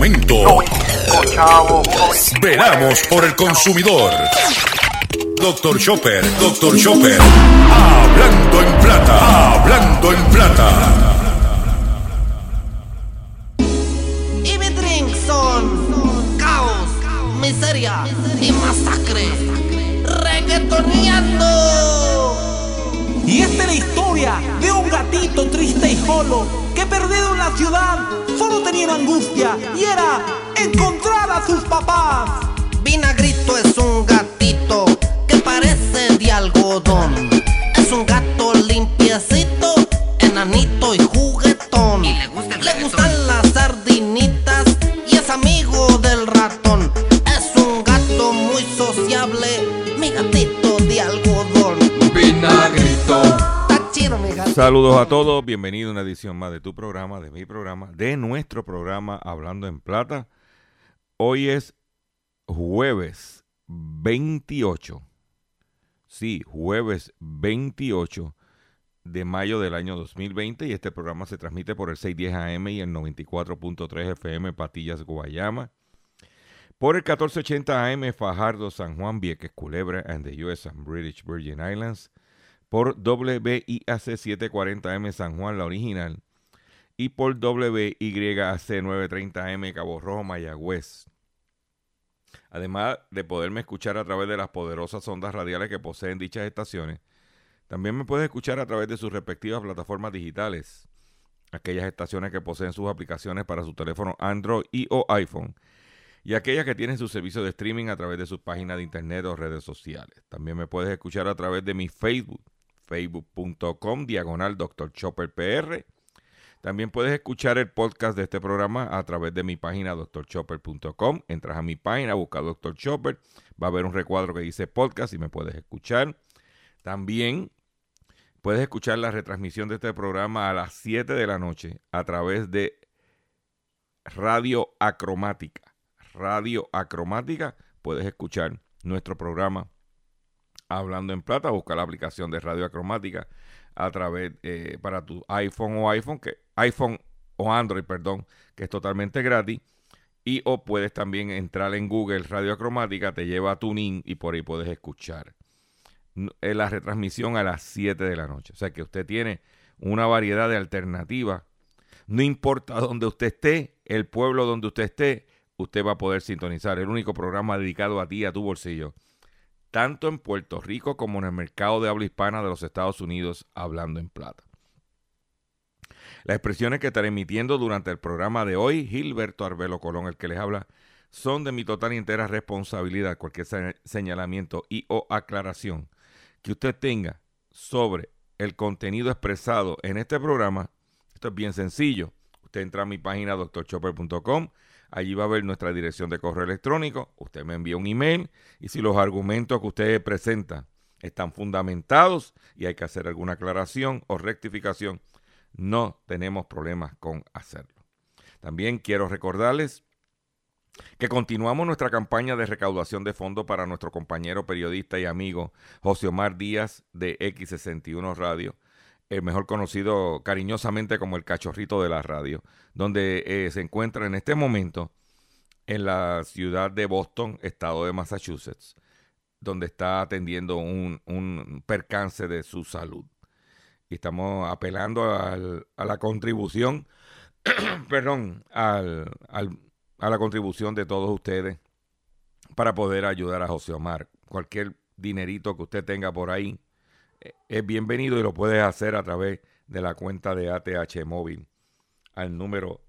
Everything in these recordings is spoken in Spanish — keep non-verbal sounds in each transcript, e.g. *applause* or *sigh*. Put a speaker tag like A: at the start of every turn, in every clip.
A: momento. Veramos por el consumidor. Doctor Chopper, Doctor Chopper. Hablando en plata, hablando en plata.
B: Y mi drink son caos, miseria y masacre. Reggaetoneando.
C: Y esta es la historia de un gatito triste y solo que perdido en la ciudad solo tenía una angustia y era encontrar a sus papás.
B: Vinagrito es un gatito que parece de algodón. Es un gato
D: Saludos a todos, bienvenido a una edición más de tu programa, de mi programa, de nuestro programa Hablando en Plata. Hoy es jueves 28, sí, jueves 28 de mayo del año 2020 y este programa se transmite por el 610 AM y el 94.3 FM Patillas Guayama, por el 1480 AM Fajardo San Juan Vieques Culebra and the US and British Virgin Islands, por WIAC 740M San Juan, la original, y por WYAC 930M Cabo Rojo, Mayagüez. Además de poderme escuchar a través de las poderosas ondas radiales que poseen dichas estaciones, también me puedes escuchar a través de sus respectivas plataformas digitales, aquellas estaciones que poseen sus aplicaciones para su teléfono Android y o iPhone, y aquellas que tienen su servicio de streaming a través de sus páginas de internet o redes sociales. También me puedes escuchar a través de mi Facebook, facebook.com, diagonal Dr. Chopper PR. También puedes escuchar el podcast de este programa a través de mi página drchopper.com. Entras a mi página, busca Dr. Chopper, va a haber un recuadro que dice podcast y me puedes escuchar. También puedes escuchar la retransmisión de este programa a las 7 de la noche a través de Radio Acromática. Radio Acromática, puedes escuchar nuestro programa Hablando en Plata, busca la aplicación de Radio Acromática a través eh, para tu iPhone o iPhone, que iPhone o Android, perdón, que es totalmente gratis. Y o puedes también entrar en Google Radio Acromática, te lleva a TuneIn y por ahí puedes escuchar eh, la retransmisión a las 7 de la noche. O sea que usted tiene una variedad de alternativas. No importa *laughs* dónde usted esté, el pueblo donde usted esté, usted va a poder sintonizar. El único programa dedicado a ti, a tu bolsillo. Tanto en Puerto Rico como en el mercado de habla hispana de los Estados Unidos, hablando en plata. Las expresiones que estaré emitiendo durante el programa de hoy, Gilberto Arbelo Colón, el que les habla, son de mi total y entera responsabilidad. Cualquier se- señalamiento y o aclaración que usted tenga sobre el contenido expresado en este programa, esto es bien sencillo. Usted entra a mi página drchopper.com, allí va a ver nuestra dirección de correo electrónico, usted me envía un email y si los argumentos que usted presenta están fundamentados y hay que hacer alguna aclaración o rectificación, no tenemos problemas con hacerlo. También quiero recordarles que continuamos nuestra campaña de recaudación de fondos para nuestro compañero periodista y amigo José Omar Díaz de X61 Radio, el mejor conocido cariñosamente como el cachorrito de la radio, donde eh, se encuentra en este momento en la ciudad de Boston, estado de Massachusetts, donde está atendiendo un, un percance de su salud. Y estamos apelando al- a la contribución, *clears throat* perdón, al, al- a la contribución de todos ustedes para poder ayudar a José Omar. Cualquier dinerito que usted tenga por ahí eh, es bienvenido y lo puedes hacer a través de la cuenta de ATH Móvil al número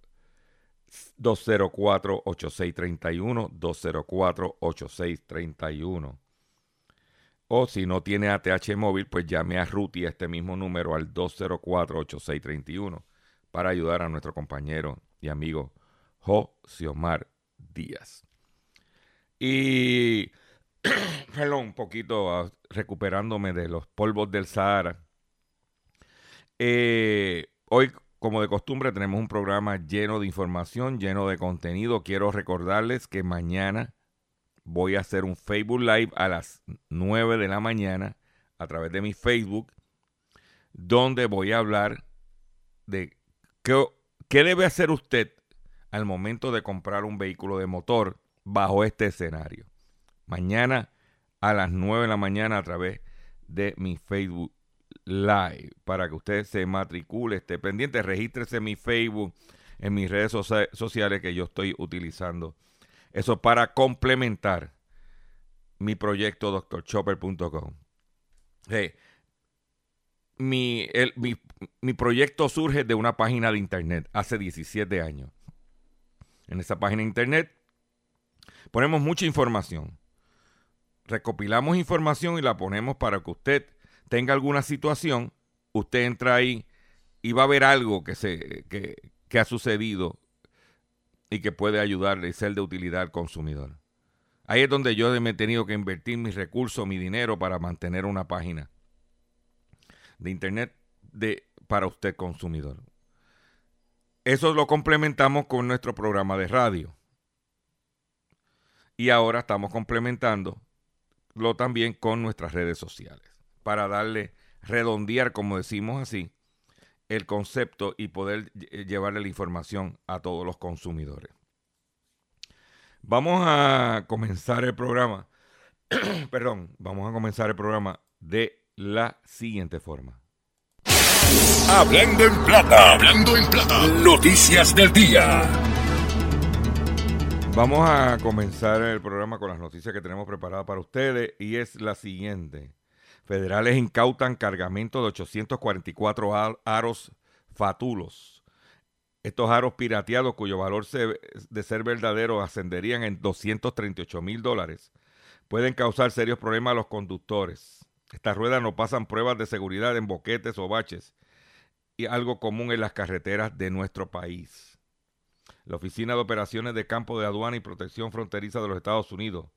D: 204-8631, 204-8631. O si no tiene ATH móvil, pues llame a Ruti a este mismo número al 204-8631 para ayudar a nuestro compañero y amigo José Omar Díaz. Y, *coughs* perdón, un poquito ah, recuperándome de los polvos del Sahara. Eh, hoy, como de costumbre, tenemos un programa lleno de información, lleno de contenido. Quiero recordarles que mañana voy a hacer un Facebook Live a las 9 de la mañana a través de mi Facebook, donde voy a hablar de qué, qué debe hacer usted al momento de comprar un vehículo de motor bajo este escenario. Mañana a las 9 de la mañana a través de mi Facebook Live para que usted se matricule, esté pendiente, regístrese en mi Facebook, en mis redes sociales que yo estoy utilizando. Eso para complementar mi proyecto doctorchopper.com. mi, mi, mi proyecto surge de una página de internet hace 17 años. En esa página de internet ponemos mucha información. Recopilamos información y la ponemos para que usted tenga alguna situación, usted entra ahí y va a ver algo que, se, que, ha sucedido y que puede ayudarle y ser de utilidad al consumidor. Ahí es donde yo me he tenido que invertir mis recursos, mi dinero para mantener una página de internet de, para usted consumidor. Eso lo complementamos con nuestro programa de radio. Y ahora estamos complementándolo también con nuestras redes sociales para darle, redondear, como decimos así, el concepto y poder llevarle la información a todos los consumidores. Vamos a comenzar el programa, *clears throat* perdón, vamos a comenzar el programa de la siguiente forma.
A: Hablando en plata, hablando en plata, noticias del día.
D: Vamos a comenzar el programa con las noticias que tenemos preparadas para ustedes y es la siguiente. Federales incautan cargamento de 844 aros fatulos. Estos aros pirateados, cuyo valor de ser verdadero ascenderían en 238 mil dólares, pueden causar serios problemas a los conductores. Estas ruedas no pasan pruebas de seguridad en boquetes o baches, y algo común en las carreteras de nuestro país. La Oficina de Operaciones de Campo de Aduana y Protección Fronteriza de los Estados Unidos,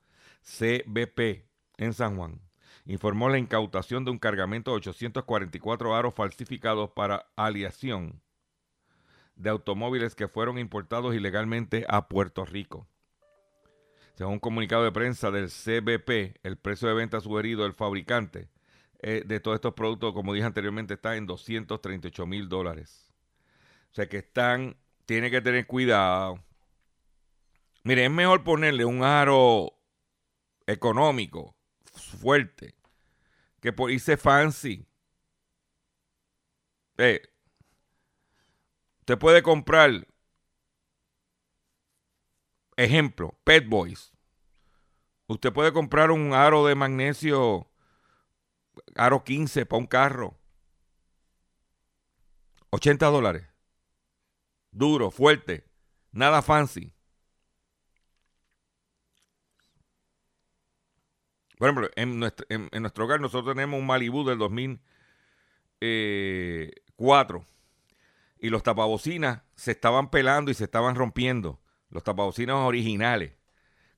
D: CBP, en San Juan, informó la incautación de un cargamento de 844 aros falsificados para aliación de automóviles que fueron importados ilegalmente a Puerto Rico. Según un comunicado de prensa del CBP, el precio de venta sugerido del fabricante eh, de todos estos productos, como dije anteriormente, está en 238 mil dólares. O sea que están, tiene que tener cuidado. Mire, es mejor ponerle un aro económico fuerte que por irse fancy. Eh, usted puede comprar, ejemplo, Pet Boys. Usted puede comprar un aro de magnesio, aro 15 para un carro. 80 dólares. Duro, fuerte, nada fancy. Por ejemplo, en nuestro, en, nuestro hogar nosotros tenemos un Malibu del 2004 y los tapabocinas se estaban pelando y se estaban rompiendo. Los tapabocinas originales.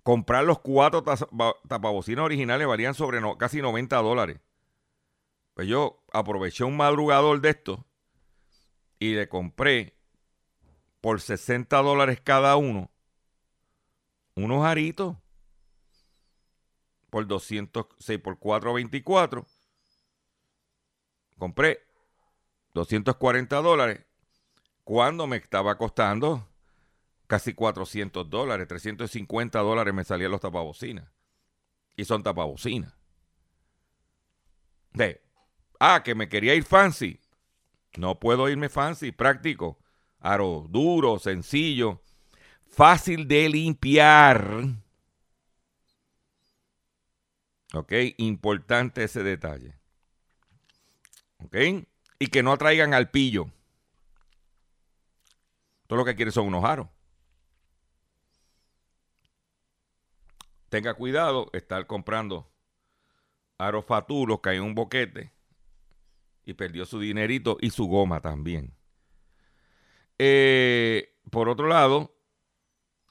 D: Comprar los cuatro tapabocinas originales valían sobre casi 90 dólares. Pues yo aproveché un madrugador de estos y le compré por 60 dólares cada uno unos aritos por 206 por 424. Compré 240 dólares cuando me estaba costando casi 400 dólares, 350 dólares me salían los tapabocinas. Y son tapabocinas. De, ah, que me quería ir fancy. No puedo irme fancy, práctico. Aro duro, sencillo, fácil de limpiar ¿Ok? Importante ese detalle. ¿Ok? Y que no atraigan al pillo. Todo lo que quiere son unos aros. Tenga cuidado estar comprando aros fatulos hay en un boquete y perdió su dinerito y su goma también. Eh, por otro lado,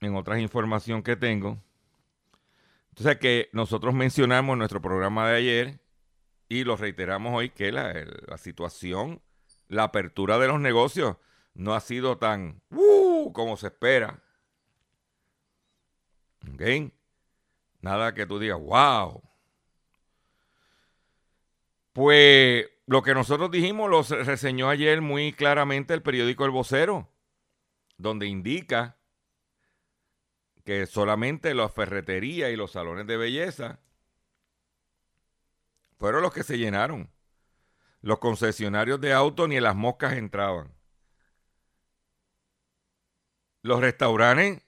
D: en otras información que tengo, entonces, que nosotros mencionamos en nuestro programa de ayer y lo reiteramos hoy que la, situación, la apertura de los negocios no ha sido tan uh, como se espera. ¿Ok? Nada que tú digas, wow. Pues lo que nosotros dijimos lo reseñó ayer muy claramente el periódico El Vocero, donde indica que solamente las ferreterías y los salones de belleza fueron los que se llenaron. Los concesionarios de autos ni las moscas entraban. Los restaurantes,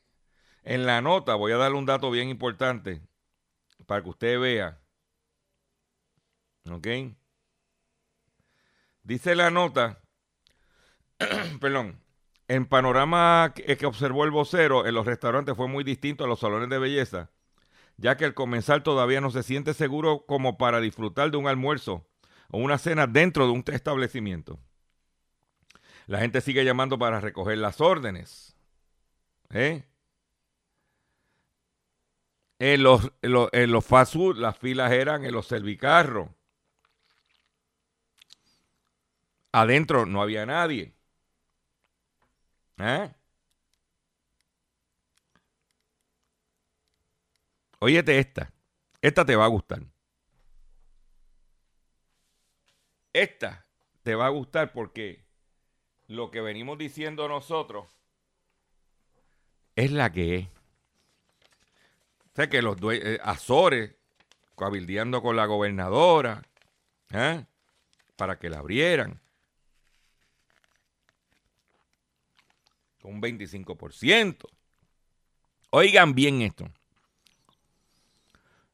D: en la nota, voy a darle un dato bien importante para que usted vea. ¿Ok? Dice la nota, *clears throat* perdón, en panorama que observó el vocero, en los restaurantes fue muy distinto a los salones de belleza, ya que el comensal todavía no se siente seguro como para disfrutar de un almuerzo o una cena dentro de un establecimiento. La gente sigue llamando para recoger las órdenes. ¿Eh? En los, en los, las filas eran en los servicarros. Adentro no había nadie. ¿Eh? Óyete esta. Esta te va a gustar. Esta te va a gustar porque lo que venimos diciendo nosotros es la que es. O sea que los eh, Azores, cabildeando con la gobernadora, ¿eh? para que la abrieran. Un 25%. Oigan bien esto.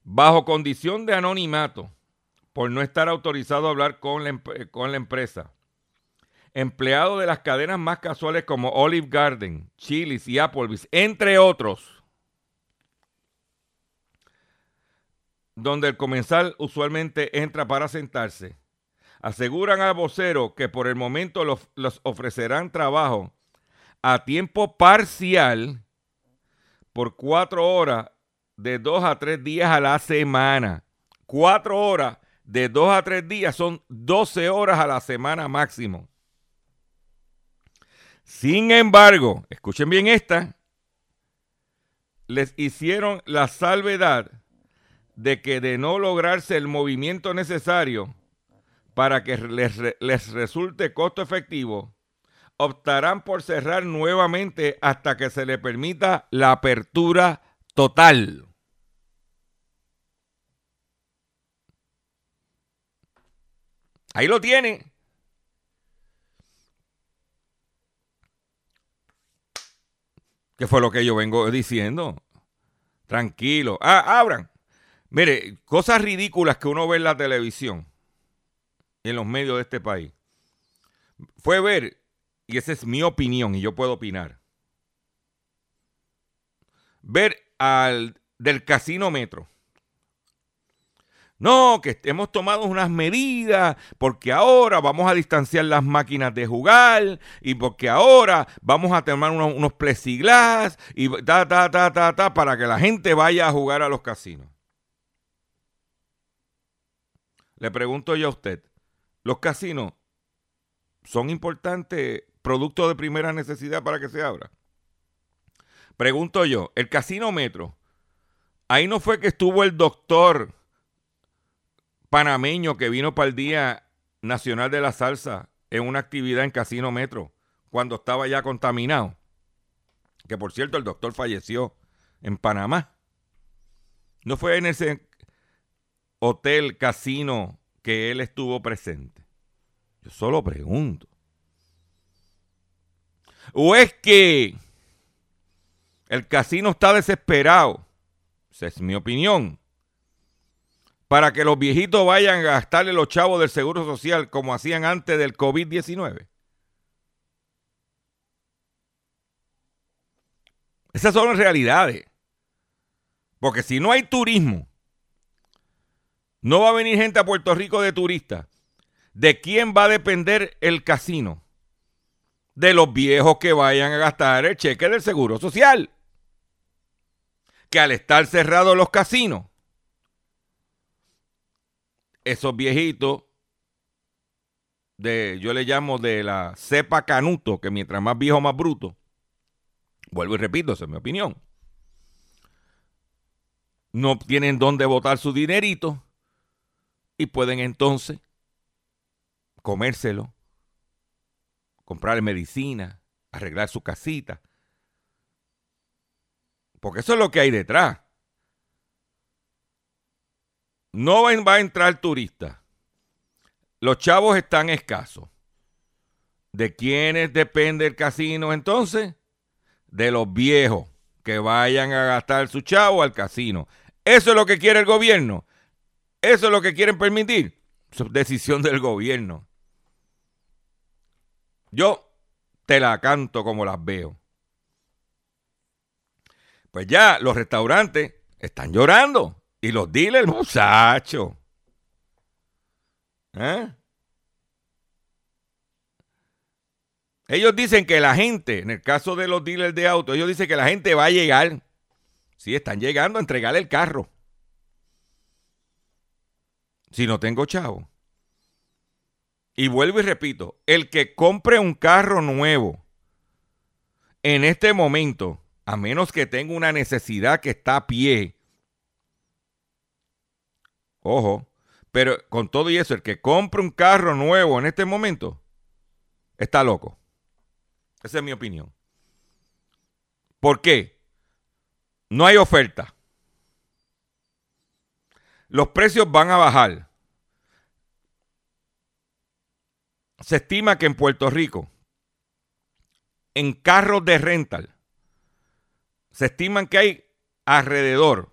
D: Bajo condición de anonimato, por no estar autorizado a hablar con la, con la empresa. Empleado de las cadenas más casuales como Olive Garden, Chili's y Applebee's, entre otros, donde el comensal usualmente entra para sentarse. Aseguran al vocero que por el momento los ofrecerán trabajo a tiempo parcial por cuatro horas de dos a tres días a la semana. Cuatro horas de dos a tres días son 12 horas a la semana máximo. Sin embargo, escuchen bien esta, les hicieron la salvedad de que de no lograrse el movimiento necesario para que les, les resulte costo efectivo, optarán por cerrar nuevamente hasta que se le permita la apertura total. Ahí lo tiene. ¿Qué fue lo que yo vengo diciendo? Tranquilo. Ah, abran. Mire, cosas ridículas que uno ve en la televisión, en los medios de este país. Fue ver, y esa es mi opinión, y yo puedo opinar. Ver al del casino metro no, que hemos tomado unas medidas porque ahora vamos a distanciar las máquinas de jugar y porque ahora vamos a tomar unos, unos plexiglas y ta, ta, ta, ta, ta, para que la gente vaya a jugar a los casinos. Le pregunto yo a usted, ¿los casinos son importantes productos de primera necesidad para que se abra? Pregunto yo, el casino metro, ahí no fue que estuvo el doctor panameño que vino para el Día Nacional de la Salsa en una actividad en Casino Metro cuando estaba ya contaminado. Que por cierto, el doctor falleció en Panamá. No fue en ese hotel casino que él estuvo presente. Yo solo pregunto. ¿O es que el casino está desesperado? Esa es mi opinión para que los viejitos vayan a gastarle los chavos del Seguro Social como hacían antes del COVID-19? Esas son las realidades. Porque si no hay turismo, no va a venir gente a Puerto Rico de turista. ¿De quién va a depender el casino? De los viejos que vayan a gastar el cheque del Seguro Social. Que al estar cerrados los casinos, esos viejitos de, yo le llamo de la cepa canuto, que mientras más viejo, más bruto. Vuelvo y repito, esa es mi opinión. No tienen dónde botar su dinerito y pueden entonces comérselo, comprar medicina, arreglar su casita. Porque eso es lo que hay detrás. No va a entrar turista. Los chavos están escasos. ¿De quiénes depende el casino entonces? De los viejos que vayan a gastar su chavo al casino. Eso es lo que quiere el gobierno. Eso es lo que quieren permitir. Es decisión del gobierno. Yo te la canto como las veo. Pues ya los restaurantes están llorando. Y los dealers, muchachos. ¿Eh? Ellos dicen que la gente, en el caso de los dealers de auto, ellos dicen que la gente va a llegar. Sí, están llegando a entregarle el carro. Si no tengo chavo. Y vuelvo y repito, el que compre un carro nuevo en este momento, a menos que tenga una necesidad que está a pie, ojo, pero con todo y eso, el que compre un carro nuevo en este momento, está loco. Esa es mi opinión. ¿Por qué? No hay oferta. Los precios van a bajar. Se estima que en Puerto Rico, en carros de rental, se estiman que hay alrededor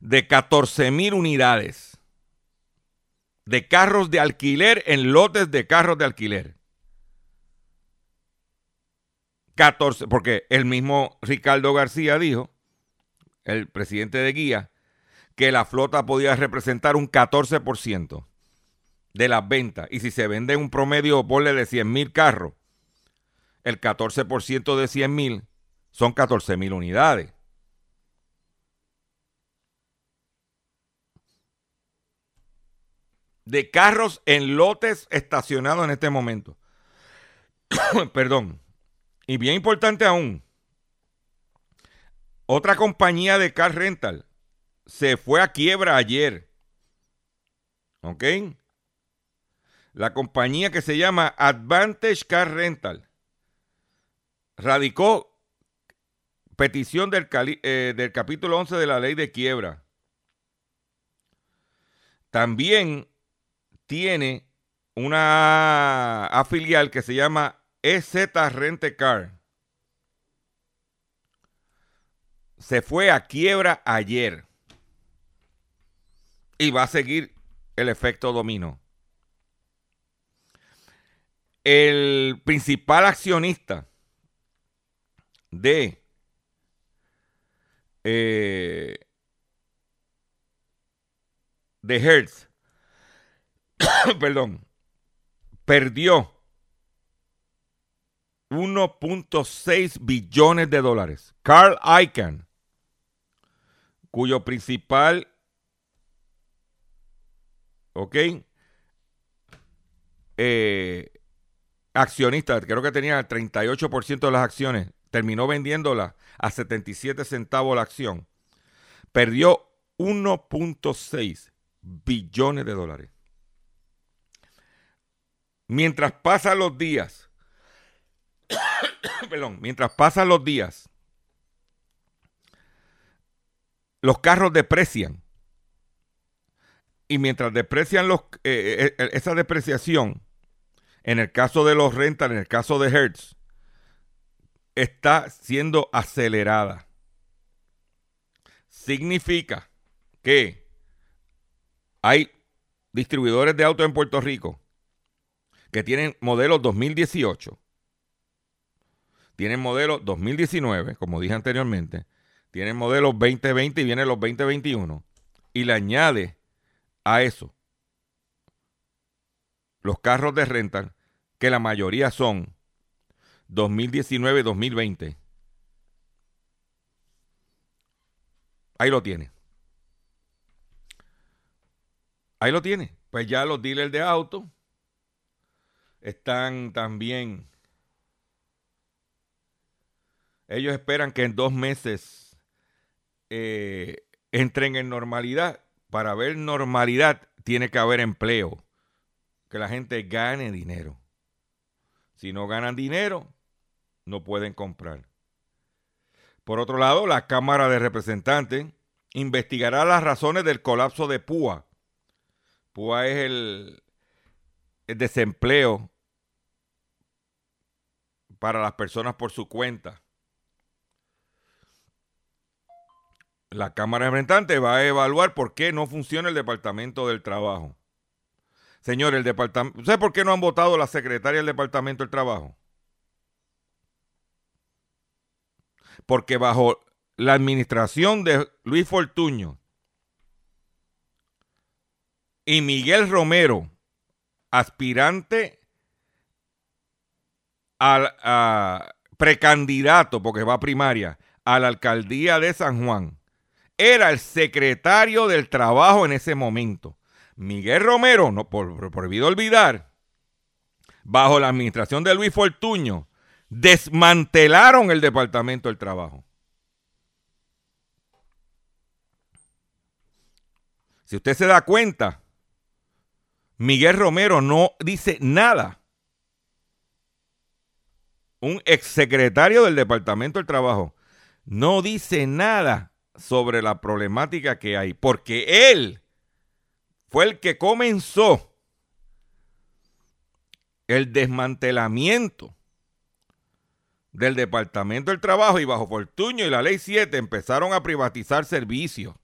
D: de 14 mil unidades de carros de alquiler en lotes de carros de alquiler. 14, porque el mismo Ricardo García dijo, el presidente de Guía, que la flota podía representar un 14% de las ventas. Y si se vende un promedio, ponle de 100 mil carros, el 14% de 100 mil son 14 mil unidades. De carros en lotes estacionados en este momento. *coughs* Perdón. Y bien importante aún, otra compañía de car rental se fue a quiebra ayer. ¿Ok? La compañía que se llama Advantage Car Rental radicó petición del, eh, capítulo 11 de la ley de quiebra. También tiene una afilial que se llama EZ Rente Car se fue a quiebra ayer y va a seguir el efecto dominó. El principal accionista de eh, de Hertz, *coughs* perdón, perdió 1.6 billones de dólares. Carl Icahn, cuyo principal, ok, eh, accionista, creo que tenía el 38% de las acciones, terminó vendiéndola a 77 centavos la acción. Perdió 1.6 billones de dólares. Mientras pasan los días, *coughs* perdón, mientras pasan los días, los carros deprecian. Y mientras deprecian los, eh, eh, eh, esa depreciación, en el caso de los rentals, en el caso de Hertz, está siendo acelerada. Significa que hay distribuidores de autos en Puerto Rico que tienen modelos 2018 tienen modelo 2019, como dije anteriormente. Tienen modelo 2020 y vienen los 2021. Y le añade a eso los carros de rental, que la mayoría son 2019-2020. Ahí lo tiene. Ahí lo tiene. Pues ya los dealers de auto están también ellos esperan que en dos meses eh, entren en normalidad. Para ver normalidad tiene que haber empleo, que la gente gane dinero. Si no ganan dinero, no pueden comprar. Por otro lado, la Cámara de Representantes investigará las razones del colapso de PUA. PUA es el, desempleo para las personas por su cuenta. La Cámara de Representantes va a evaluar por qué no funciona el Departamento del Trabajo. Señor, el departamento. ¿Sabe por qué no han votado la secretaria del Departamento del Trabajo? Porque bajo la administración de Luis Fortuño y Miguel Romero, aspirante al precandidato, porque va a primaria, a la alcaldía de San Juan, era el secretario del trabajo en ese momento. Miguel Romero, no por, prohibido olvidar, bajo la administración de Luis Fortuño, desmantelaron el Departamento del Trabajo. Si usted se da cuenta, Miguel Romero no dice nada. Un exsecretario del Departamento del Trabajo no dice nada sobre la problemática que hay, porque él fue el que comenzó el desmantelamiento del Departamento del Trabajo y bajo Fortuño y la Ley 7 empezaron a privatizar servicios.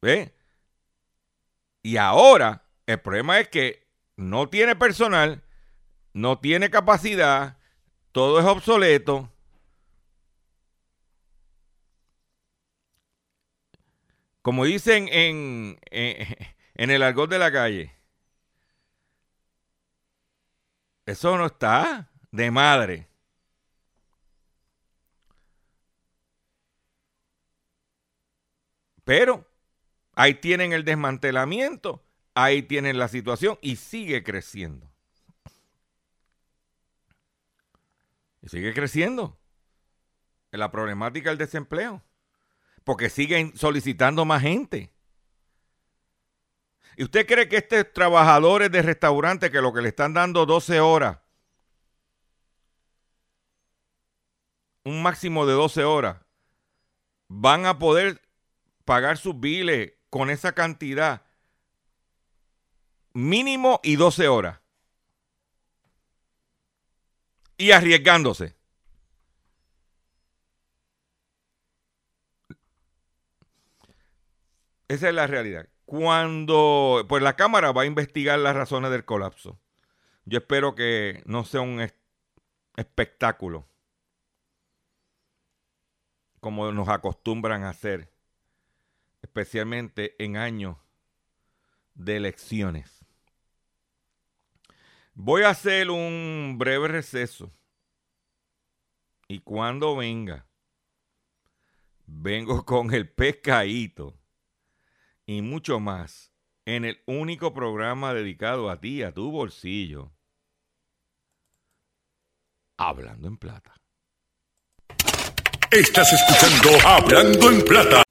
D: ¿Ve? Y ahora el problema es que no tiene personal, no tiene capacidad, todo es obsoleto. Como dicen en, en, *laughs* el argot de la calle, eso no está de madre. Pero ahí tienen el desmantelamiento, ahí tienen la situación y sigue creciendo. Y sigue creciendo. En la problemática del desempleo. Porque siguen solicitando más gente. ¿Y usted cree que estos trabajadores de restaurante que lo que le están dando 12 horas, un máximo de 12 horas, van a poder pagar sus biles con esa cantidad mínimo y 12 horas? y arriesgándose. Esa es la realidad. Cuando, pues la Cámara va a investigar las razones del colapso. Yo espero que no sea un espectáculo como nos acostumbran a hacer, especialmente en años de elecciones. Voy a hacer un breve receso. Y cuando venga, vengo con el pescadito y mucho más en el único programa dedicado a ti, a tu bolsillo. Hablando en plata.
A: Estás escuchando Hablando en plata.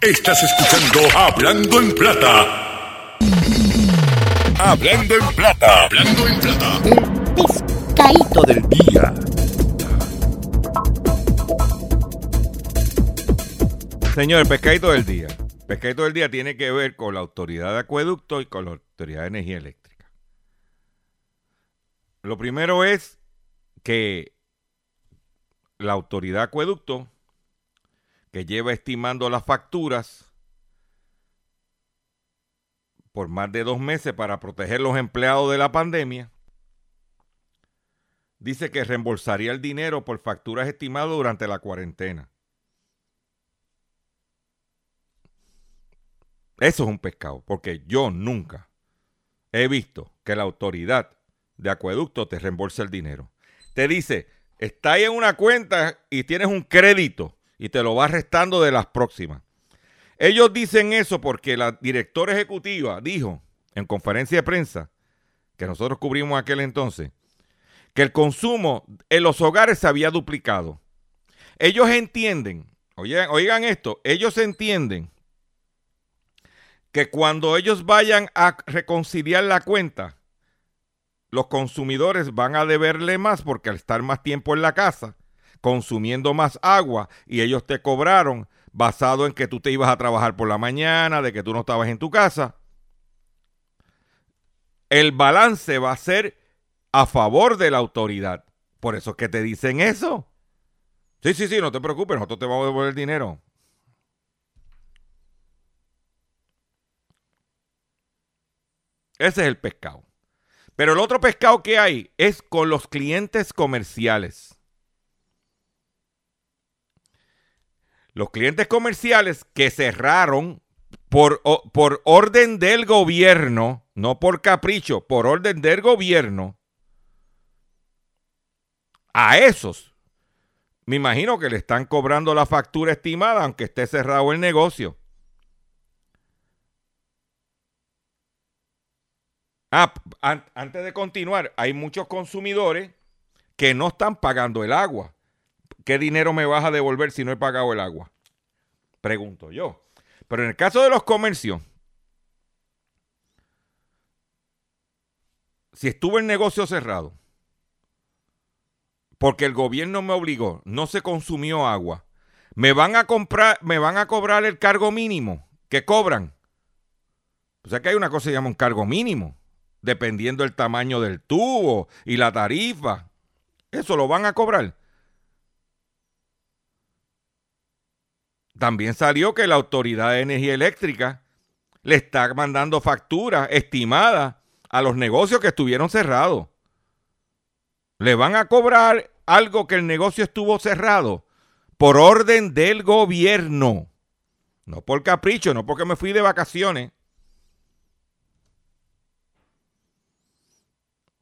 A: Estás escuchando Hablando en plata Hablando en plata. Hablando en plata.
E: El pescadito del día.
D: Señor, el pescadito del día. El pescadito del día tiene que ver con la autoridad de acueducto y con la autoridad de energía eléctrica. Lo primero es que la autoridad de acueducto, que lleva estimando las facturas, por más de dos meses para proteger los empleados de la pandemia. Dice que reembolsaría el dinero por facturas estimadas durante la cuarentena. Eso es un pescado, porque yo nunca he visto que la autoridad de acueducto te reembolse el dinero. Te dice, está ahí en una cuenta y tienes un crédito y te lo vas restando de las próximas. Ellos dicen eso porque la directora ejecutiva dijo en conferencia de prensa, que nosotros cubrimos aquel entonces, que el consumo en los hogares se había duplicado. Ellos entienden, oigan, oigan esto, ellos entienden que cuando ellos vayan a reconciliar la cuenta, los consumidores van a deberle más porque al estar más tiempo en la casa, consumiendo más agua y ellos te cobraron basado en que tú te ibas a trabajar por la mañana, de que tú no estabas en tu casa, el balance va a ser a favor de la autoridad. Por eso es que te dicen eso. Sí, sí, sí, no te preocupes, nosotros te vamos a devolver el dinero. Ese es el pescado. Pero el otro pescado que hay es con los clientes comerciales. Los clientes comerciales que cerraron por, por, orden del gobierno, no por capricho, por orden del gobierno, a esos, me imagino que le están cobrando la factura estimada, aunque esté cerrado el negocio. Ah, antes de continuar, hay muchos consumidores que no están pagando el agua. ¿Qué dinero me vas a devolver si no he pagado el agua? Pregunto yo. Pero en el caso de los comercios, si estuvo el negocio cerrado, porque el gobierno me obligó, no se consumió agua, me van a comprar, me van a cobrar el cargo mínimo que cobran. O sea que hay una cosa que se llama un cargo mínimo dependiendo del tamaño del tubo y la tarifa. Eso lo van a cobrar. También salió que la Autoridad de Energía Eléctrica le está mandando facturas estimadas a los negocios que estuvieron cerrados. Le van a cobrar algo que el negocio estuvo cerrado por orden del gobierno. No por capricho, no porque me fui de vacaciones.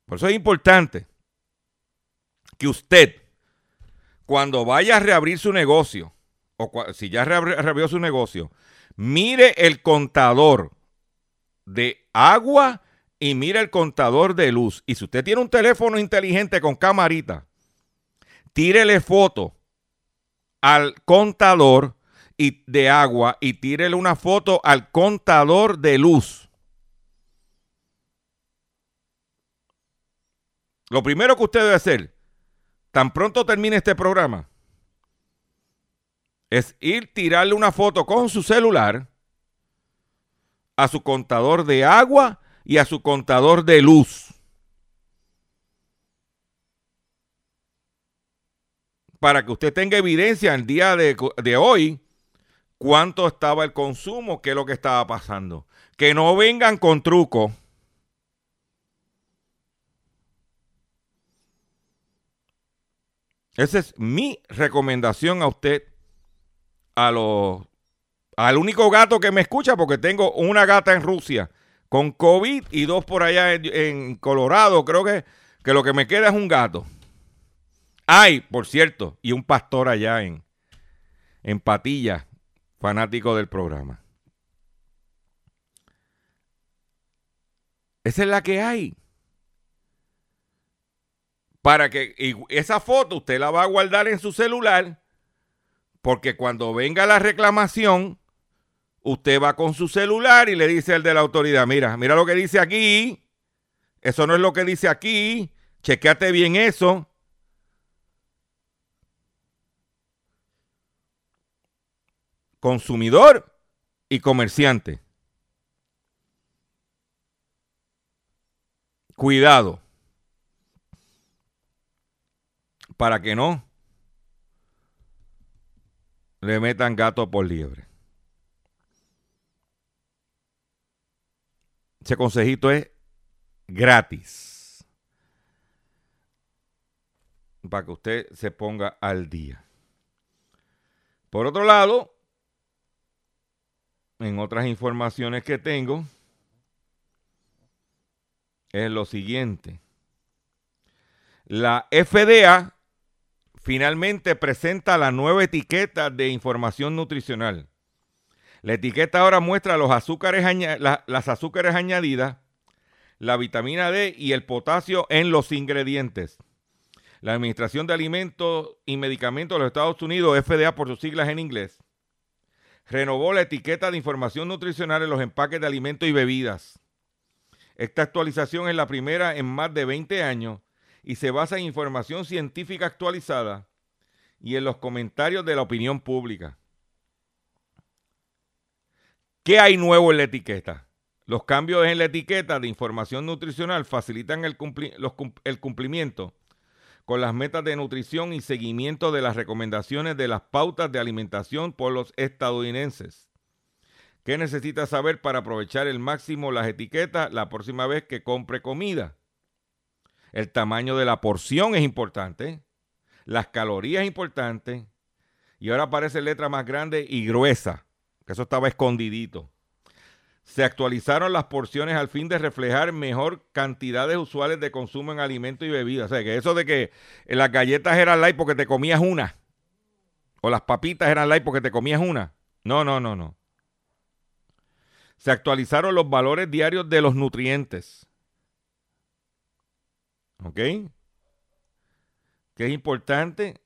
D: Por eso es importante que usted, cuando vaya a reabrir su negocio, o si ya reabrió su negocio, mire el contador de agua y mire el contador de luz. Y si usted tiene un teléfono inteligente con camarita, tírele foto al contador de agua y tírele una foto al contador de luz. Lo primero que usted debe hacer, tan pronto termine este programa, es ir tirarle una foto con su celular a su contador de agua y a su contador de luz. Para que usted tenga evidencia el día de, de hoy cuánto estaba el consumo, qué es lo que estaba pasando. Que no vengan con truco Esa es mi recomendación a usted, a los, al único gato que me escucha, porque tengo una gata en Rusia con COVID y dos por allá en, Colorado. Creo que, que, lo que me queda es un gato. Ay, por cierto, y un pastor allá en, en Patilla, fanático del programa. Esa es la que hay para que esa foto usted la va a guardar en su celular, porque cuando venga la reclamación, usted va con su celular y le dice al de la autoridad, mira, mira lo que dice aquí, eso no es lo que dice aquí, chequeate bien eso. Consumidor y comerciante. Cuidado. Para que no le metan gato por liebre. Ese consejito es gratis. Para que usted se ponga al día. Por otro lado, en otras informaciones que tengo, es lo siguiente. La FDA finalmente presenta la nueva etiqueta de información nutricional. La etiqueta ahora muestra los azúcares las azúcares añadidas, la vitamina D y el potasio en los ingredientes. La Administración de Alimentos y Medicamentos de los Estados Unidos, FDA por sus siglas en inglés, renovó la etiqueta de información nutricional en los empaques de alimentos y bebidas. Esta actualización es la primera en más de 20 años y se basa en información científica actualizada y en los comentarios de la opinión pública. ¿Qué hay nuevo en la etiqueta? Los cambios en la etiqueta de información nutricional facilitan el, cumplimiento con las metas de nutrición y seguimiento de las recomendaciones de las pautas de alimentación por los estadounidenses. ¿Qué necesita saber para aprovechar el máximo las etiquetas la próxima vez que compre comida? El tamaño de la porción es importante, las calorías es importante, y ahora aparece letra más grande y gruesa, que eso estaba escondidito. Se actualizaron las porciones al fin de reflejar mejor cantidades usuales de consumo en alimentos y bebidas. O sea, que eso de que las galletas eran light porque te comías una, o las papitas eran light porque te comías una. No, no, no, no. Se actualizaron los valores diarios de los nutrientes. ¿Ok? Que es importante.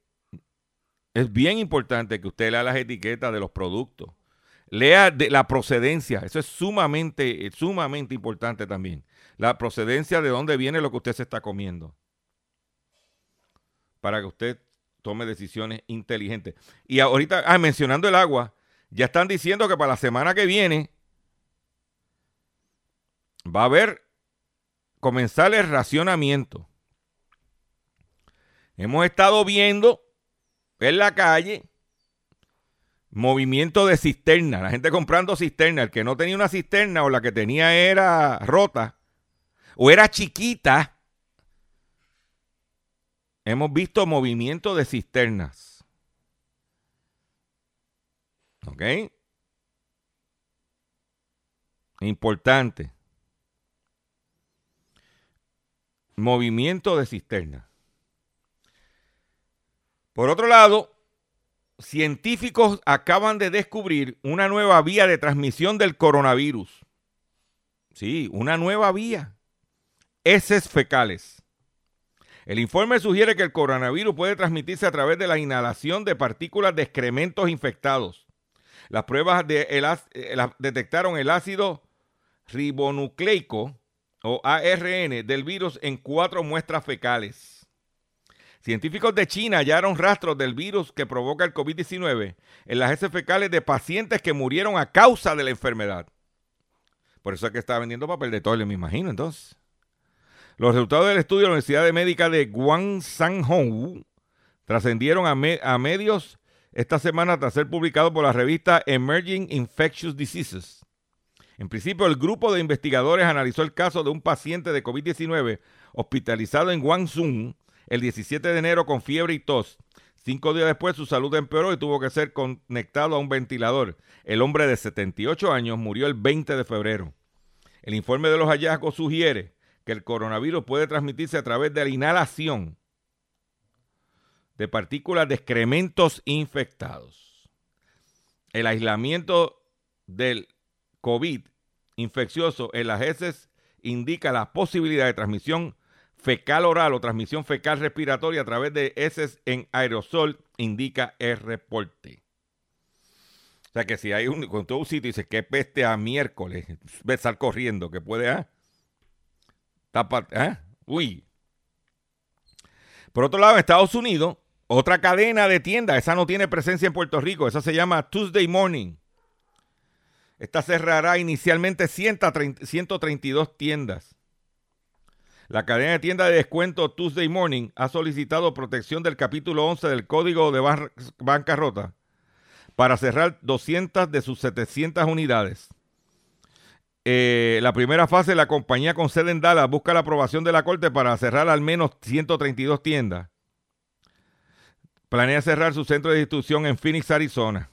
D: Es bien importante que usted lea las etiquetas de los productos. Lea de la procedencia. Eso es sumamente, sumamente importante también. La procedencia de dónde viene lo que usted se está comiendo. Para que usted tome decisiones inteligentes. Y ahorita, ah, mencionando el agua, ya están diciendo que para la semana que viene va a haber comenzar el racionamiento. Hemos estado viendo en la calle movimiento de cisterna, la gente comprando cisterna, el que no tenía una cisterna o la que tenía era rota o era chiquita. Hemos visto movimiento de cisternas. ¿Ok? Importante. Movimiento de cisterna. Por otro lado, científicos acaban de descubrir una nueva vía de transmisión del coronavirus. Sí, una nueva vía. Heces fecales. El informe sugiere que el coronavirus puede transmitirse a través de la inhalación de partículas de excrementos infectados. Las pruebas de eh, detectaron el ácido ribonucleico o ARN del virus en cuatro muestras fecales. Científicos de China hallaron rastros del virus que provoca el COVID-19 en las heces fecales de pacientes que murieron a causa de la enfermedad. Por eso es que está vendiendo papel de toile, me imagino, entonces. Los resultados del estudio de la Universidad Médica de Guangzhou trascendieron a medios esta semana tras ser publicado por la revista Emerging Infectious Diseases. En principio, el grupo de investigadores analizó el caso de un paciente de COVID-19 hospitalizado en Guangzhou el 17 de enero con fiebre y tos. Cinco días después su salud empeoró y tuvo que ser conectado a un ventilador. El hombre de 78 años murió el 20 de febrero. El informe de los hallazgos sugiere que el coronavirus puede transmitirse a través de la inhalación de partículas de excrementos infectados. El aislamiento del COVID infeccioso en las heces indica la posibilidad de transmisión fecal oral o transmisión fecal respiratoria a través de heces en aerosol, indica el reporte. O sea que si hay un, con todo un sitio y dice que peste a miércoles, ve estar corriendo, que puede, ¿ah? Tapa, ¿ah? Uy. Por otro lado, en Estados Unidos, otra cadena de tiendas, esa no tiene presencia en Puerto Rico, esa se llama Tuesday Morning. Esta cerrará inicialmente 132 tiendas. La cadena de tiendas de descuento Tuesday Morning ha solicitado protección del capítulo 11 del Código de Bancarrota para cerrar 200 de sus 700 unidades. Eh, la primera fase, la compañía con sede en Dallas busca la aprobación de la Corte para cerrar al menos 132 tiendas. Planea cerrar su centro de distribución en Phoenix, Arizona.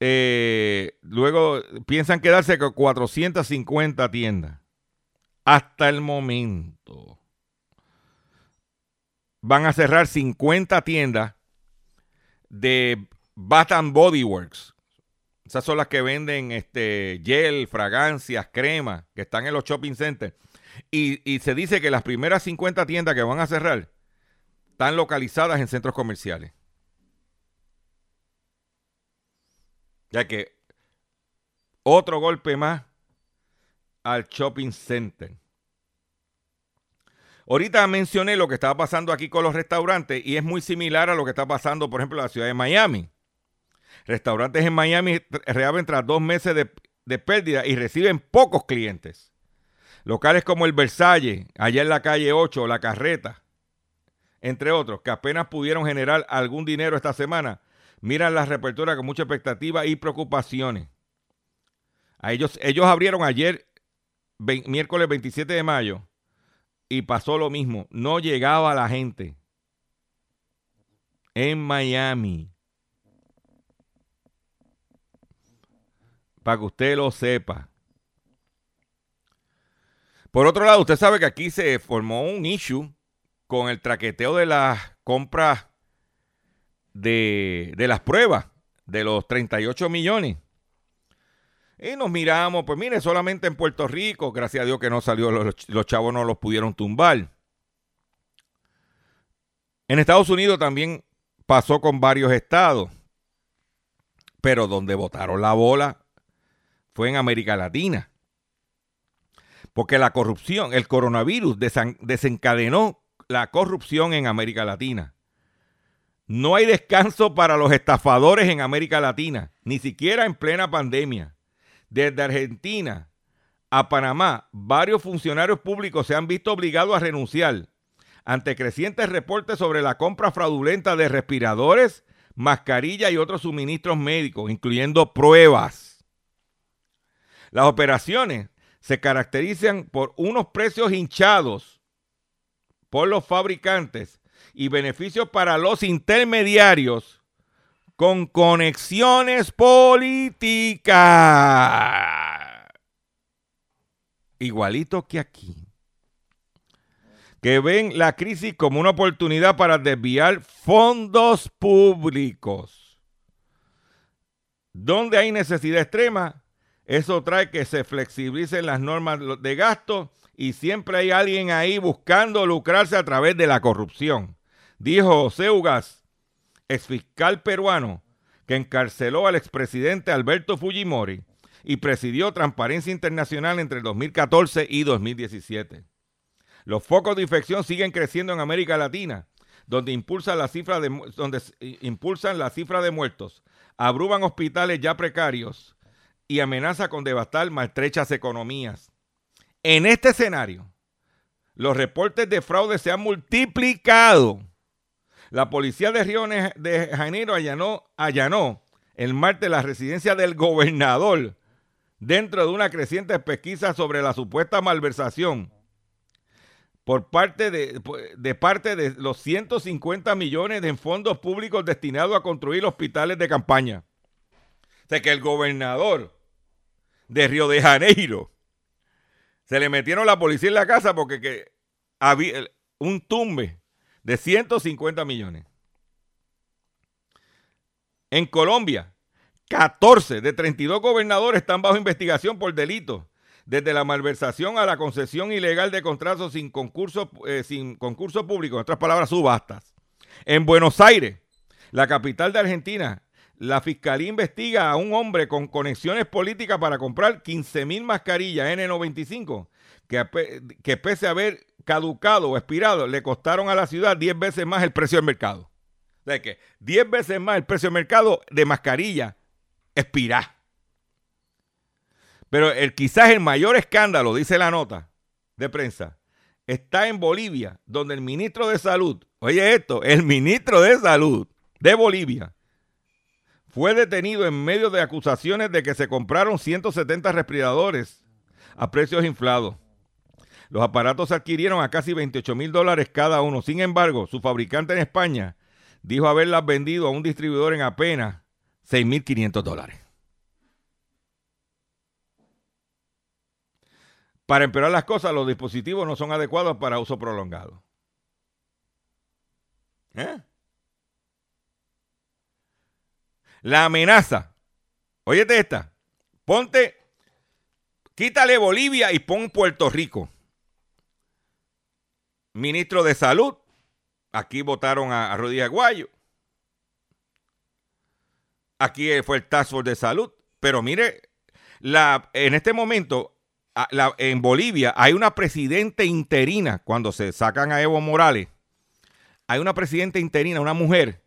D: Eh, luego piensan quedarse con 450 tiendas. Hasta el momento. Van a cerrar 50 tiendas de Bath and Body Works. Esas son las que venden este, gel, fragancias, crema, que están en los shopping centers. Y se dice que las primeras 50 tiendas que van a cerrar están localizadas en centros comerciales. Ya que otro golpe más al shopping center. Ahorita mencioné lo que estaba pasando aquí con los restaurantes y es muy similar a lo que está pasando, por ejemplo, en la ciudad de Miami. Restaurantes en Miami reabren tras dos meses de, pérdida y reciben pocos clientes. Locales como el Versalles, allá en la calle 8, La Carreta, entre otros, que apenas pudieron generar algún dinero esta semana, miran la reapertura con mucha expectativa y preocupaciones. A ellos, ellos abrieron ayer, miércoles 27 de mayo, y pasó lo mismo. No llegaba la gente en Miami. Para que usted lo sepa. Por otro lado, usted sabe que aquí se formó un issue con el traqueteo de las compras de, las pruebas de los 38 millones. Y nos miramos, pues mire, solamente en Puerto Rico, gracias a Dios que no salió, los, los chavos no los pudieron tumbar. En Estados Unidos también pasó con varios estados, pero donde votaron la bola fue en América Latina. Porque la corrupción, el coronavirus desencadenó la corrupción en América Latina. No hay descanso para los estafadores en América Latina, ni siquiera en plena pandemia. Desde Argentina a Panamá, varios funcionarios públicos se han visto obligados a renunciar ante crecientes reportes sobre la compra fraudulenta de respiradores, mascarillas y otros suministros médicos, incluyendo pruebas. Las operaciones se caracterizan por unos precios hinchados por los fabricantes y beneficios para los intermediarios con conexiones políticas. Igualito que aquí. Que ven la crisis como una oportunidad para desviar fondos públicos. Donde hay necesidad extrema, eso trae que se flexibilicen las normas de gasto y siempre hay alguien ahí buscando lucrarse a través de la corrupción. Dijo José Ugas, exfiscal peruano, que encarceló al expresidente Alberto Fujimori y presidió Transparencia Internacional entre el 2014 y 2017. Los focos de infección siguen creciendo en América Latina, donde impulsan la cifra de, donde impulsan de muertos, abruman hospitales ya precarios y amenaza con devastar maltrechas economías. En este escenario, los reportes de fraude se han multiplicado. La policía de Río de Janeiro allanó, allanó el martes la residencia del gobernador dentro de una creciente pesquisa sobre la supuesta malversación por parte de, de, parte de los 150 millones de fondos públicos destinados a construir hospitales de campaña. O sea que el gobernador de Río de Janeiro. Se le metieron la policía en la casa porque que había un tumbe de 150 millones. En Colombia, 14 de 32 gobernadores están bajo investigación por delitos, desde la malversación a la concesión ilegal de contratos sin concurso, eh, sin concurso público, en otras palabras, subastas. En Buenos Aires, la capital de Argentina, la fiscalía investiga a un hombre con conexiones políticas para comprar 15 mil mascarillas N95 que, que pese a haber caducado o expirado, le costaron a la ciudad 10 veces más el precio del mercado. O sea que 10 veces más el precio del mercado de mascarilla expirá. Pero el, quizás el mayor escándalo, dice la nota de prensa, está en Bolivia, donde el ministro de Salud, oye esto, el ministro de Salud de Bolivia, fue detenido en medio de acusaciones de que se compraron 170 respiradores a precios inflados. Los aparatos se adquirieron a casi 28 mil dólares cada uno. Sin embargo, su fabricante en España dijo haberlas vendido a un distribuidor en apenas 6.500 dólares. Para empeorar las cosas, los dispositivos no son adecuados para uso prolongado. ¿Eh? La amenaza. Óyete esta. Ponte, quítale Bolivia y pon Puerto Rico. Ministro de Salud. Aquí votaron a, Rodríguez Aguayo. Aquí fue el Task Force de Salud. Pero mire, en este momento a- en Bolivia hay una presidenta interina, cuando se sacan a Evo Morales, hay una presidenta interina, una mujer,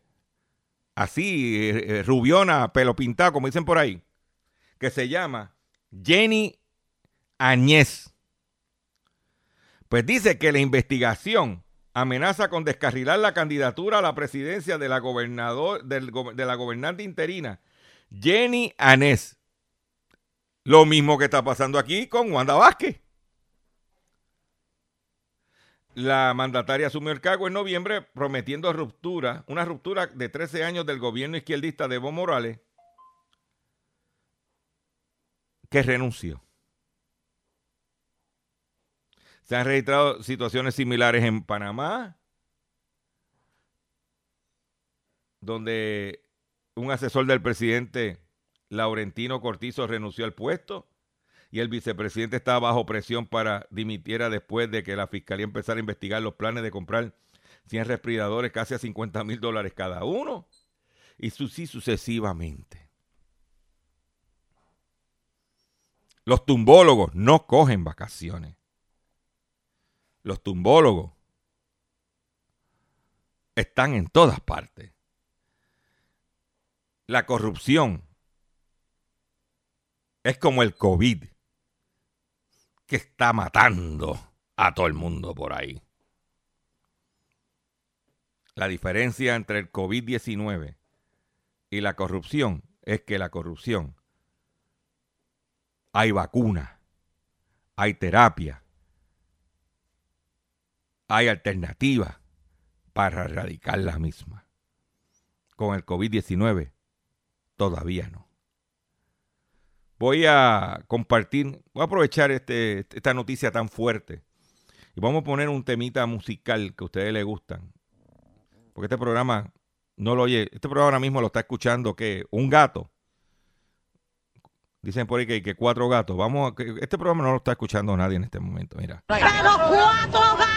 D: así, eh, eh, rubiona, pelo pintado, como dicen por ahí, que se llama Jenny Añez. Pues dice que la investigación amenaza con descarrilar la candidatura a la presidencia de la, gobernador, de la gobernante interina, Jenny Anés. Lo mismo que está pasando aquí con Wanda Vázquez. La mandataria asumió el cargo en noviembre prometiendo ruptura, una ruptura de 13 años del gobierno izquierdista de Evo Morales, que renunció. Se han registrado situaciones similares en Panamá, donde un asesor del presidente Laurentino Cortizo renunció al puesto y el vicepresidente estaba bajo presión para dimitiera después de que la fiscalía empezara a investigar los planes de comprar 100 respiradores casi a 50 mil dólares cada uno y así sucesivamente. Los tumbólogos no cogen vacaciones. Los tumbólogos están en todas partes. La corrupción es como el COVID que está matando a todo el mundo por ahí. La diferencia entre el COVID-19 y la corrupción es que la corrupción hay vacuna, hay terapia, hay alternativas para erradicar la misma. Con el COVID-19 todavía no. Voy a compartir, voy a aprovechar este, esta noticia tan fuerte y vamos a poner un temita musical que a ustedes les gustan. Porque este programa no lo oye, este programa ahora mismo lo está escuchando que un gato. Dicen por ahí que, que cuatro gatos. Vamos a, este programa no lo está escuchando nadie en este momento, mira.
F: Cuatro gatos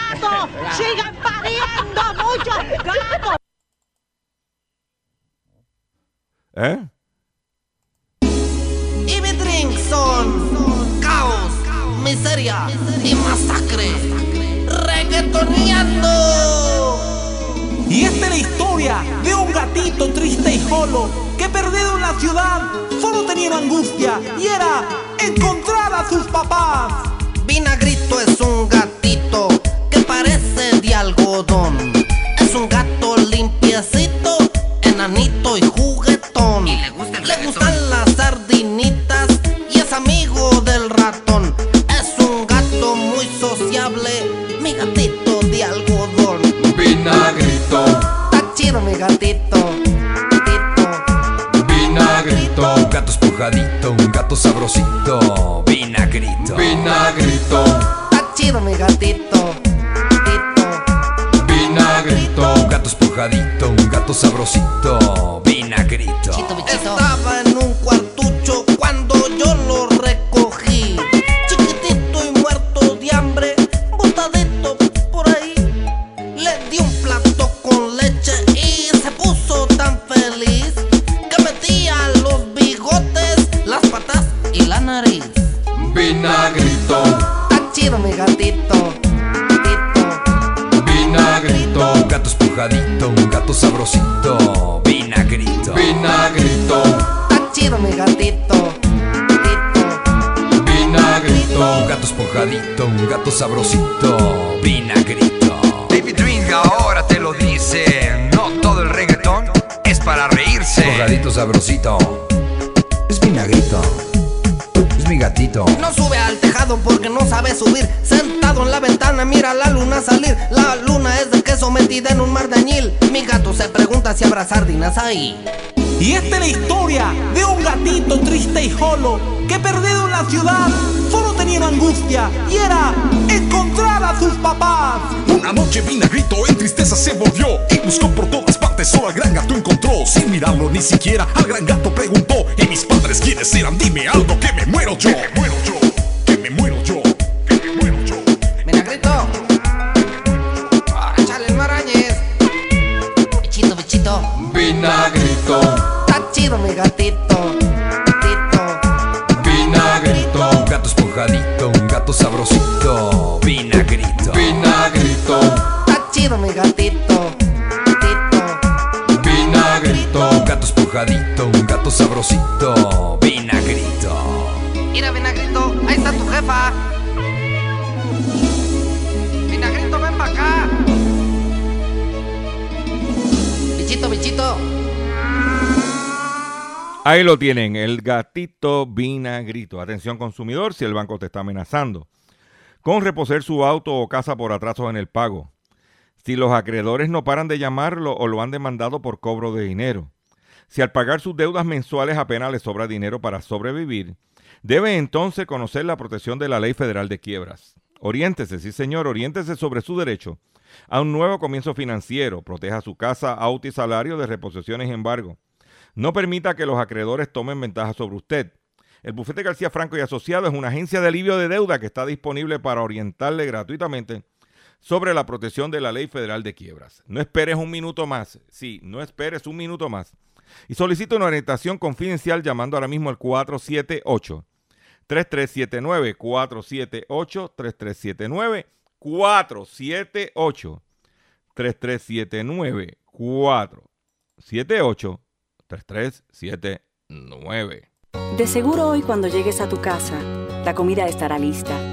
F: siguen pariendo muchos gatos.
D: ¿Eh?
B: Y mi drink son caos, miseria y masacre. Reggaetoneando.
C: Y esta es la historia de un gatito triste y solo que perdido en la ciudad solo tenía una angustia y era encontrar a sus papás.
B: Vinagrito de metida en un mar de añil. Mi gato se pregunta si habrá sardinas ahí.
C: Y esta es la historia de un gatito triste y solo que perdido en la ciudad solo tenía una angustia y era encontrar a sus papás.
G: Una noche Vinagrito en tristeza se volvió y buscó por todas partes, solo al gran gato encontró. Sin mirarlo ni siquiera, al gran gato preguntó: ¿Y mis padres quiénes eran? Dime algo que me muero yo. Que me muero yo. Vinagrito. Está chido mi gatito. Gatito.
B: Vinagrito. Gato espojadito, un gato sabrosito. Vinagrito.
H: Vinagrito.
B: Está chido mi gatito. Gatito.
H: Vinagrito.
I: Gato espojadito, un gato sabrosito. Vinagrito.
B: Mira, Vinagrito, ahí está tu jefa.
D: Ahí lo tienen, el gatito vinagrito. Atención consumidor, si el banco te está amenazando con reposer su auto o casa por atrasos en el pago. Si los acreedores no paran de llamarlo o lo han demandado por cobro de dinero. Si al pagar sus deudas mensuales apenas le sobra dinero para sobrevivir, debe entonces conocer la protección de la Ley Federal de Quiebras. Oriéntese, sí señor, oriéntese sobre su derecho a un nuevo comienzo financiero. Proteja su casa, auto y salario de reposiciones y embargo. No permita que los acreedores tomen ventaja sobre usted. El bufete García Franco y Asociado es una agencia de alivio de deuda que está disponible para orientarle gratuitamente sobre la protección de la Ley Federal de Quiebras. No esperes un minuto más. Sí, no esperes un minuto más. Y solicito una orientación confidencial llamando ahora mismo al 478 3379 478 3379 478 3379 478 3379
J: De seguro hoy cuando llegues a tu casa, la comida estará lista.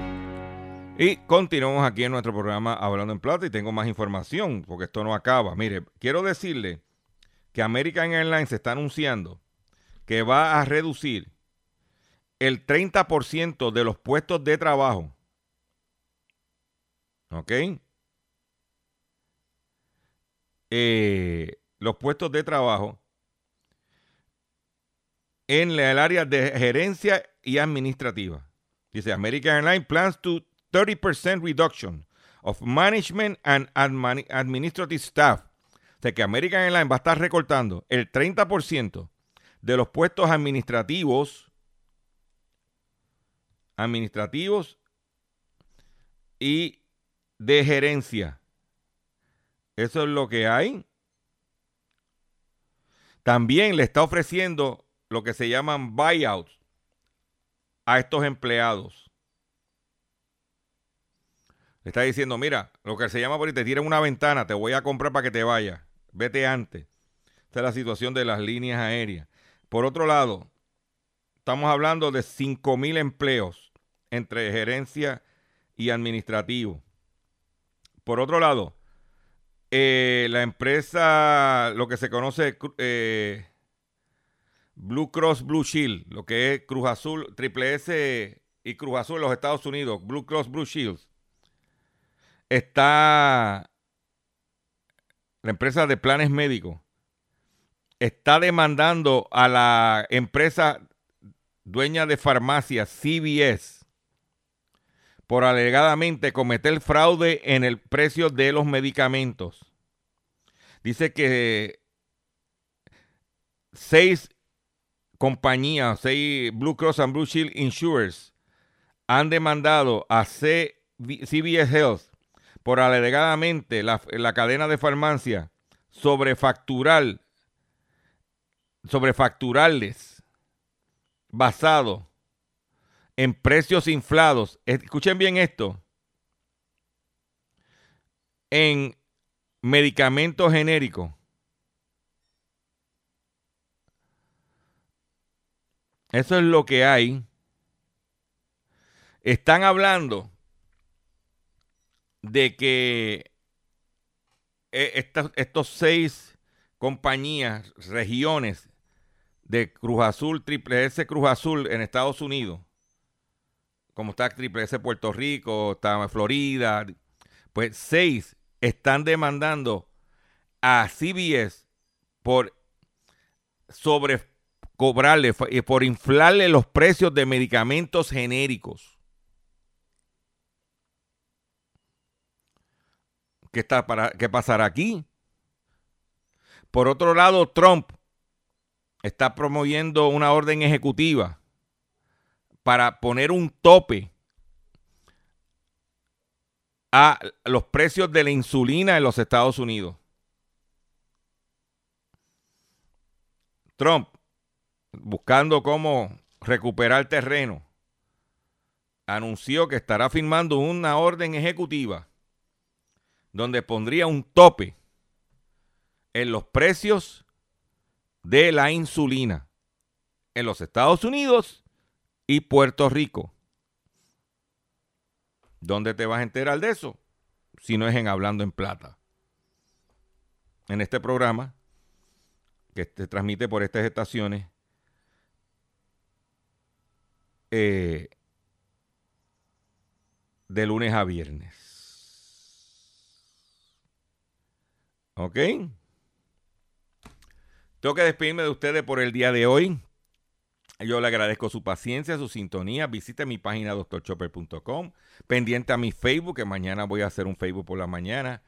D: Y continuamos aquí en nuestro programa Hablando en Plata y tengo más información porque esto no acaba. Mire, quiero decirle que American Airlines está anunciando que va a reducir el 30% de los puestos de trabajo. ¿Ok? Eh, los puestos de trabajo en el área de gerencia y administrativa. Dice American Airlines plans to 30% reduction of management and admini- administrative staff. O sea que American Airlines va a estar recortando el 30% de los puestos administrativos, administrativos y de gerencia. Eso es lo que hay. También le está ofreciendo lo que se llaman buyouts a estos empleados. Está diciendo, mira, lo que se llama por ahí, te tiran una ventana, te voy a comprar para que te vayas. Vete antes. Esta es la situación de las líneas aéreas. Por otro lado, estamos hablando de 5 mil empleos entre gerencia y administrativo. Por otro lado, eh, la empresa, lo que se conoce eh, Blue Cross Blue Shield, lo que es Cruz Azul, Triple S y Cruz Azul en los Estados Unidos, Blue Cross Blue Shield, está la empresa de planes médicos está demandando a la empresa dueña de farmacias CVS por alegadamente cometer fraude en el precio de los medicamentos. Dice que seis compañías, seis Blue Cross and Blue Shield Insurers han demandado a CVS Health por alegadamente la, la cadena de farmacia sobrefacturar, sobrefacturarles basado en precios inflados. Escuchen bien esto. En medicamentos genéricos. Eso es lo que hay. Están hablando de que eh, estas- estos seis compañías, regiones de Cruz Azul, Triple S Cruz Azul en Estados Unidos, como está Triple S Puerto Rico, está Florida, pues seis están demandando a CBS por sobre cobrarle, eh, por inflarle los precios de medicamentos genéricos. ¿Qué, está para, ¿Qué pasará aquí? Por otro lado, Trump está promoviendo una orden ejecutiva para poner un tope a los precios de la insulina en los Estados Unidos. Trump, buscando cómo recuperar terreno, anunció que estará firmando una orden ejecutiva donde pondría un tope en los precios de la insulina en los Estados Unidos y Puerto Rico. ¿Dónde te vas a enterar de eso? Si no es en Hablando en Plata. En este programa, que se transmite por estas estaciones, eh, de lunes a viernes. ¿Ok? Tengo que despedirme de ustedes por el día de hoy. Yo le agradezco su paciencia, su sintonía. Visite mi página doctorchopper.com. Pendiente a mi Facebook, que mañana voy a hacer un Facebook por la mañana.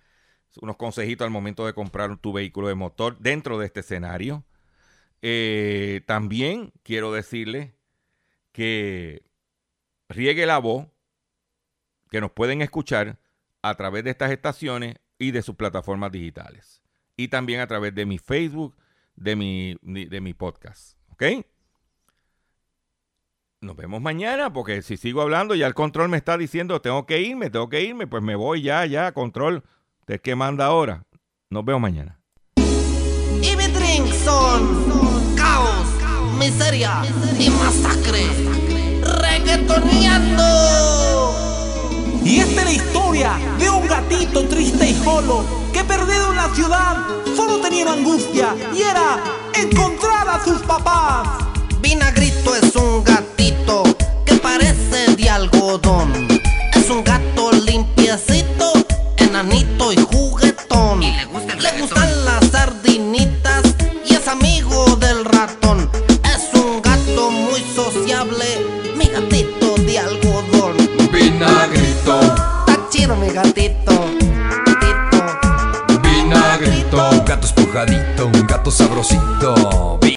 D: Unos consejitos al momento de comprar tu vehículo de motor dentro de este escenario. Eh, también quiero decirle que riegue la voz, que nos pueden escuchar a través de estas estaciones y de sus plataformas digitales. Y también a través de mi Facebook, de mi, de mi podcast. ¿Ok? Nos vemos mañana, porque si sigo hablando, ya el control me está diciendo, tengo que irme, tengo que irme, pues me voy ya, ya, control. Usted que manda ahora. Nos vemos mañana.
B: Y mi drink son caos, miseria y masacre. Reggaetoneando.
C: Y esta es la historia de un gatito triste y solo que perdido en la ciudad solo tenía angustia y era encontrar a sus papás.
B: Vinagrito es un gatito que parece de algodón. Es un gato limpiecito, Mi gatito.
H: vinagrito,
I: gato espojadito, un gato sabrosito.